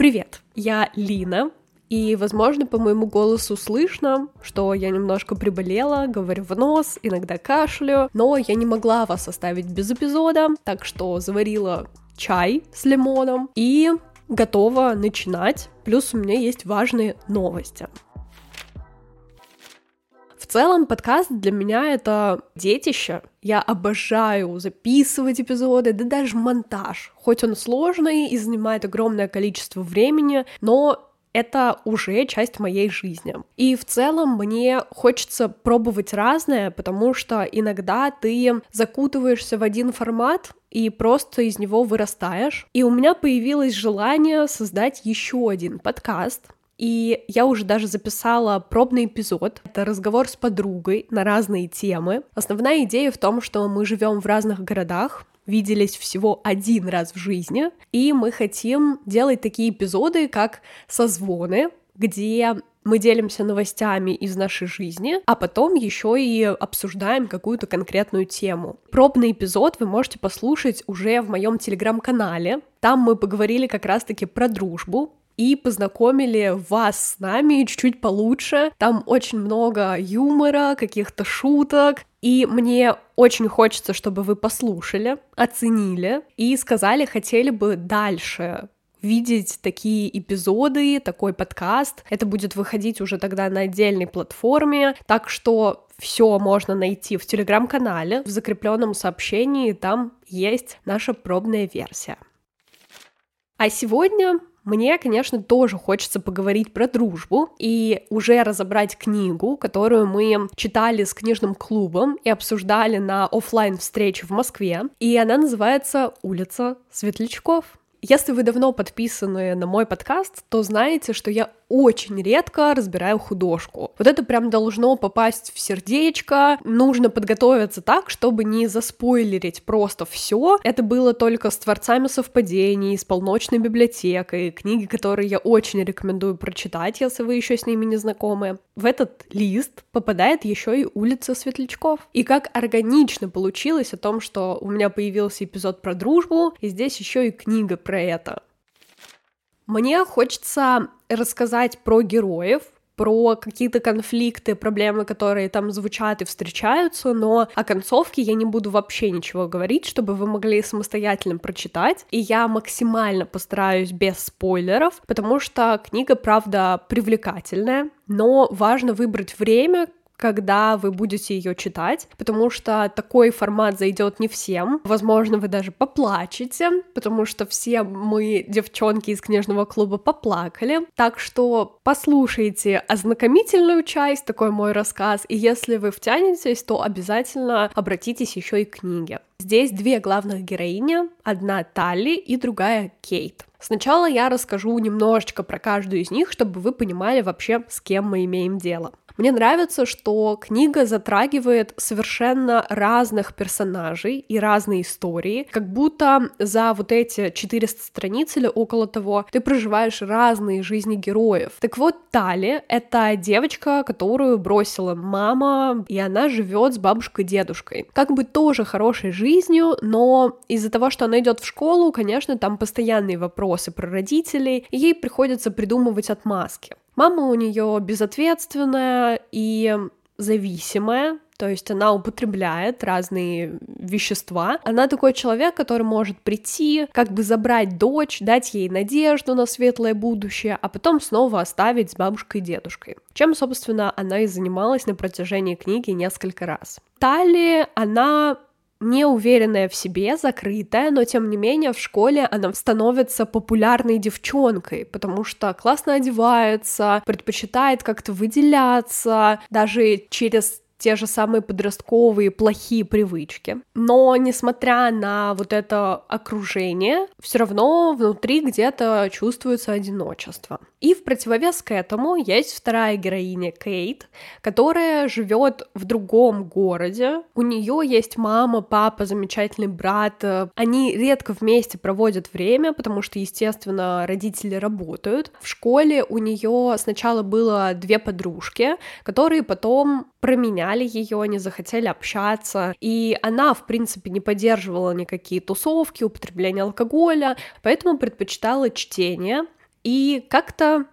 Привет, я Лина, и, возможно, по моему голосу слышно, что я немножко приболела, говорю в нос, иногда кашляю, но я не могла вас оставить без эпизода, так что заварила чай с лимоном и готова начинать. Плюс у меня есть важные новости целом подкаст для меня это детище. Я обожаю записывать эпизоды, да даже монтаж. Хоть он сложный и занимает огромное количество времени, но это уже часть моей жизни. И в целом мне хочется пробовать разное, потому что иногда ты закутываешься в один формат, и просто из него вырастаешь. И у меня появилось желание создать еще один подкаст, и я уже даже записала пробный эпизод. Это разговор с подругой на разные темы. Основная идея в том, что мы живем в разных городах, виделись всего один раз в жизни, и мы хотим делать такие эпизоды, как созвоны, где мы делимся новостями из нашей жизни, а потом еще и обсуждаем какую-то конкретную тему. Пробный эпизод вы можете послушать уже в моем телеграм-канале. Там мы поговорили как раз-таки про дружбу, и познакомили вас с нами чуть-чуть получше. Там очень много юмора, каких-то шуток, и мне очень хочется, чтобы вы послушали, оценили и сказали, хотели бы дальше видеть такие эпизоды, такой подкаст. Это будет выходить уже тогда на отдельной платформе, так что все можно найти в телеграм-канале, в закрепленном сообщении, там есть наша пробная версия. А сегодня мне, конечно, тоже хочется поговорить про дружбу и уже разобрать книгу, которую мы читали с книжным клубом и обсуждали на офлайн встрече в Москве. И она называется «Улица светлячков». Если вы давно подписаны на мой подкаст, то знаете, что я очень редко разбираю художку. Вот это прям должно попасть в сердечко. Нужно подготовиться так, чтобы не заспойлерить просто все. Это было только с творцами совпадений, с полночной библиотекой, книги, которые я очень рекомендую прочитать, если вы еще с ними не знакомы. В этот лист попадает еще и улица светлячков. И как органично получилось о том, что у меня появился эпизод про дружбу, и здесь еще и книга про это. Мне хочется рассказать про героев, про какие-то конфликты, проблемы, которые там звучат и встречаются, но о концовке я не буду вообще ничего говорить, чтобы вы могли самостоятельно прочитать, и я максимально постараюсь без спойлеров, потому что книга, правда, привлекательная, но важно выбрать время, когда вы будете ее читать, потому что такой формат зайдет не всем. Возможно, вы даже поплачете, потому что все мы, девчонки из книжного клуба, поплакали. Так что послушайте ознакомительную часть, такой мой рассказ, и если вы втянетесь, то обязательно обратитесь еще и к книге. Здесь две главных героини, одна Талли и другая Кейт. Сначала я расскажу немножечко про каждую из них, чтобы вы понимали вообще, с кем мы имеем дело. Мне нравится, что книга затрагивает совершенно разных персонажей и разные истории, как будто за вот эти 400 страниц или около того ты проживаешь разные жизни героев. Так вот, Тали — это девочка, которую бросила мама, и она живет с бабушкой-дедушкой. Как бы тоже хорошей жизнью, но из-за того, что она идет в школу, конечно, там постоянные вопросы про родителей, и ей приходится придумывать отмазки. Мама у нее безответственная и зависимая, то есть она употребляет разные вещества. Она такой человек, который может прийти, как бы забрать дочь, дать ей надежду на светлое будущее, а потом снова оставить с бабушкой и дедушкой. Чем, собственно, она и занималась на протяжении книги несколько раз. Тали, она неуверенная в себе, закрытая, но тем не менее в школе она становится популярной девчонкой, потому что классно одевается, предпочитает как-то выделяться, даже через те же самые подростковые плохие привычки. Но несмотря на вот это окружение, все равно внутри где-то чувствуется одиночество. И в противовес к этому есть вторая героиня Кейт, которая живет в другом городе. У нее есть мама, папа, замечательный брат. Они редко вместе проводят время, потому что, естественно, родители работают. В школе у нее сначала было две подружки, которые потом променяли ее, они захотели общаться, и она, в принципе, не поддерживала никакие тусовки, употребление алкоголя, поэтому предпочитала чтение, И как-то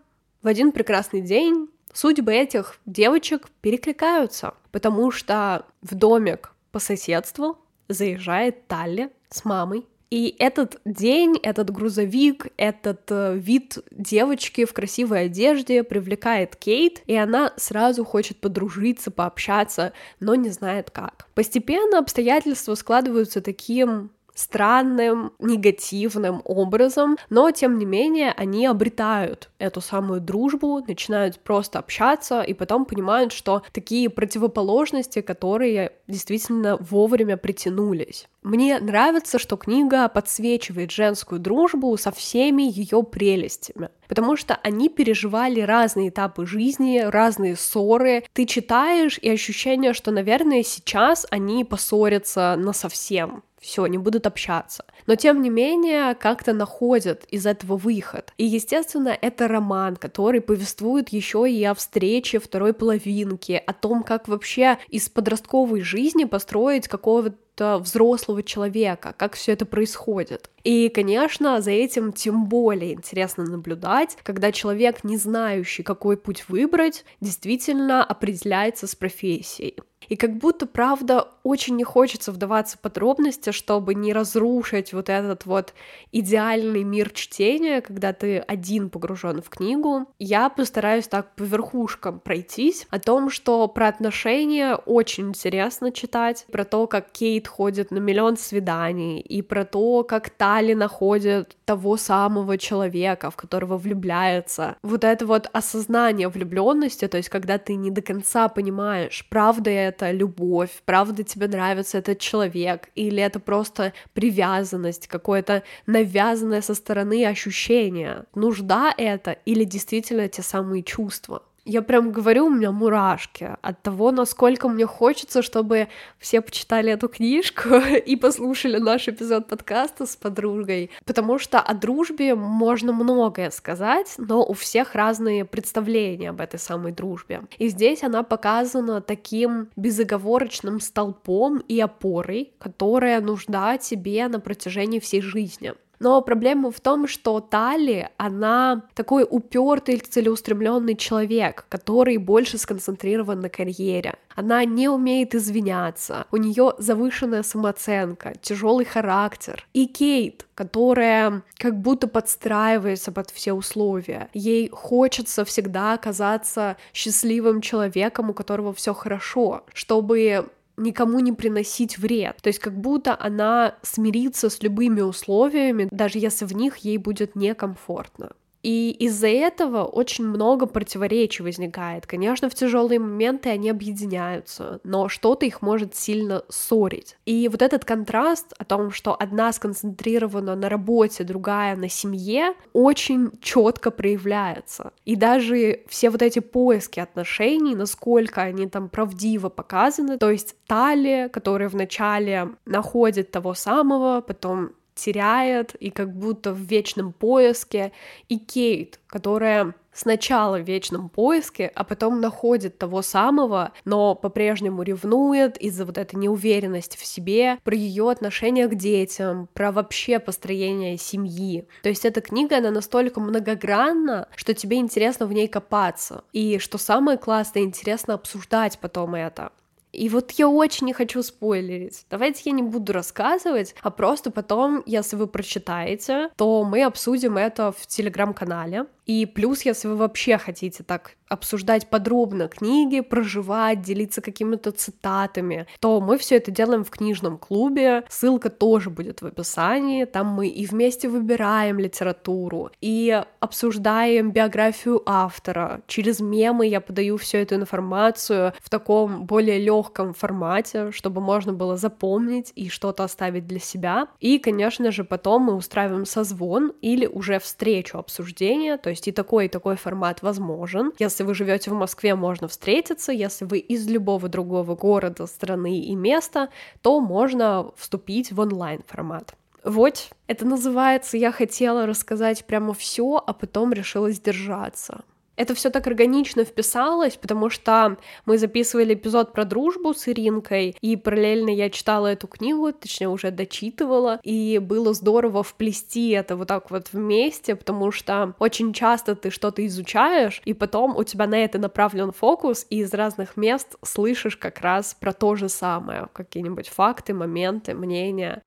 в один прекрасный день судьбы этих девочек перекликаются, потому что в домик по соседству заезжает Талли с мамой и этот день, этот грузовик, этот э, вид девочки в красивой одежде привлекает Кейт, и она сразу хочет подружиться, пообщаться, но не знает как. Постепенно обстоятельства складываются таким странным, негативным образом, но тем не менее они обретают эту самую дружбу, начинают просто общаться и потом понимают, что такие противоположности, которые действительно вовремя притянулись. Мне нравится, что книга подсвечивает женскую дружбу со всеми ее прелестями, потому что они переживали разные этапы жизни, разные ссоры. Ты читаешь, и ощущение, что, наверное, сейчас они поссорятся на совсем все, не будут общаться. Но тем не менее, как-то находят из этого выход. И, естественно, это роман, который повествует еще и о встрече второй половинки, о том, как вообще из подростковой жизни построить какого-то взрослого человека, как все это происходит. И, конечно, за этим тем более интересно наблюдать, когда человек, не знающий, какой путь выбрать, действительно определяется с профессией. И как будто, правда, очень не хочется вдаваться в подробности, чтобы не разрушить вот этот вот идеальный мир чтения, когда ты один погружен в книгу. Я постараюсь так по верхушкам пройтись о том, что про отношения очень интересно читать, про то, как Кейт ходит на миллион свиданий, и про то, как Тали находит того самого человека, в которого влюбляется. Вот это вот осознание влюбленности, то есть когда ты не до конца понимаешь, правда это это любовь, правда тебе нравится этот человек, или это просто привязанность, какое-то навязанное со стороны ощущение, нужда это или действительно те самые чувства. Я прям говорю, у меня мурашки от того, насколько мне хочется, чтобы все почитали эту книжку и послушали наш эпизод подкаста с подругой. Потому что о дружбе можно многое сказать, но у всех разные представления об этой самой дружбе. И здесь она показана таким безоговорочным столпом и опорой, которая нужна тебе на протяжении всей жизни. Но проблема в том, что Тали, она такой упертый, целеустремленный человек, который больше сконцентрирован на карьере. Она не умеет извиняться, у нее завышенная самооценка, тяжелый характер. И Кейт, которая как будто подстраивается под все условия. Ей хочется всегда оказаться счастливым человеком, у которого все хорошо, чтобы никому не приносить вред. То есть как будто она смирится с любыми условиями, даже если в них ей будет некомфортно. И из-за этого очень много противоречий возникает. Конечно, в тяжелые моменты они объединяются, но что-то их может сильно ссорить. И вот этот контраст о том, что одна сконцентрирована на работе, другая на семье, очень четко проявляется. И даже все вот эти поиски отношений, насколько они там правдиво показаны, то есть Талия, которая вначале находит того самого, потом теряет и как будто в вечном поиске, и Кейт, которая сначала в вечном поиске, а потом находит того самого, но по-прежнему ревнует из-за вот этой неуверенности в себе, про ее отношение к детям, про вообще построение семьи. То есть эта книга, она настолько многогранна, что тебе интересно в ней копаться. И что самое классное, интересно обсуждать потом это. И вот я очень не хочу спойлерить. Давайте я не буду рассказывать, а просто потом, если вы прочитаете, то мы обсудим это в телеграм-канале. И плюс, если вы вообще хотите так обсуждать подробно книги, проживать, делиться какими-то цитатами, то мы все это делаем в книжном клубе. Ссылка тоже будет в описании. Там мы и вместе выбираем литературу, и обсуждаем биографию автора. Через мемы я подаю всю эту информацию в таком более легком формате, чтобы можно было запомнить и что-то оставить для себя. И, конечно же, потом мы устраиваем созвон или уже встречу обсуждения, то есть есть и такой, и такой формат возможен. Если вы живете в Москве, можно встретиться. Если вы из любого другого города, страны и места, то можно вступить в онлайн формат. Вот, это называется «Я хотела рассказать прямо все, а потом решила сдержаться». Это все так органично вписалось, потому что мы записывали эпизод про дружбу с Иринкой, и параллельно я читала эту книгу, точнее уже дочитывала, и было здорово вплести это вот так вот вместе, потому что очень часто ты что-то изучаешь, и потом у тебя на это направлен фокус, и из разных мест слышишь как раз про то же самое, какие-нибудь факты, моменты, мнения.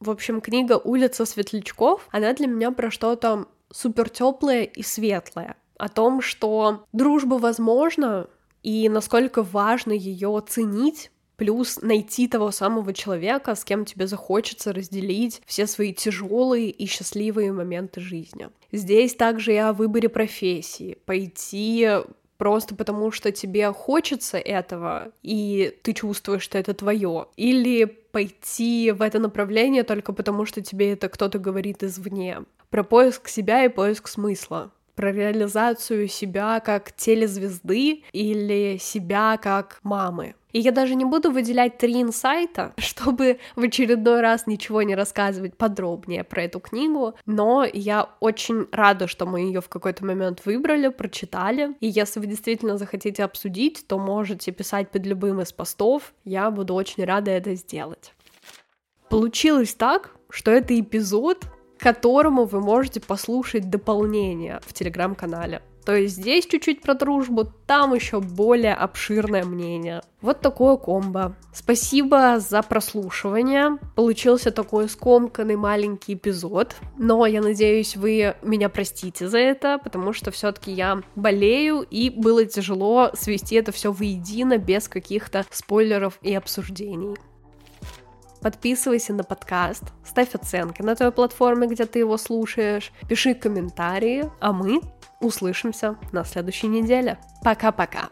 В общем, книга «Улица светлячков», она для меня про что-то супер теплое и светлое о том, что дружба возможна и насколько важно ее ценить, плюс найти того самого человека, с кем тебе захочется разделить все свои тяжелые и счастливые моменты жизни. Здесь также и о выборе профессии, пойти просто потому, что тебе хочется этого, и ты чувствуешь, что это твое, или пойти в это направление только потому, что тебе это кто-то говорит извне. Про поиск себя и поиск смысла про реализацию себя как телезвезды или себя как мамы. И я даже не буду выделять три инсайта, чтобы в очередной раз ничего не рассказывать подробнее про эту книгу, но я очень рада, что мы ее в какой-то момент выбрали, прочитали, и если вы действительно захотите обсудить, то можете писать под любым из постов, я буду очень рада это сделать. Получилось так, что это эпизод которому вы можете послушать дополнение в телеграм-канале. То есть здесь чуть-чуть про дружбу, там еще более обширное мнение. Вот такое комбо. Спасибо за прослушивание. Получился такой скомканный маленький эпизод, но я надеюсь, вы меня простите за это, потому что все-таки я болею, и было тяжело свести это все воедино без каких-то спойлеров и обсуждений. Подписывайся на подкаст, ставь оценки на той платформе, где ты его слушаешь, пиши комментарии, а мы услышимся на следующей неделе. Пока-пока!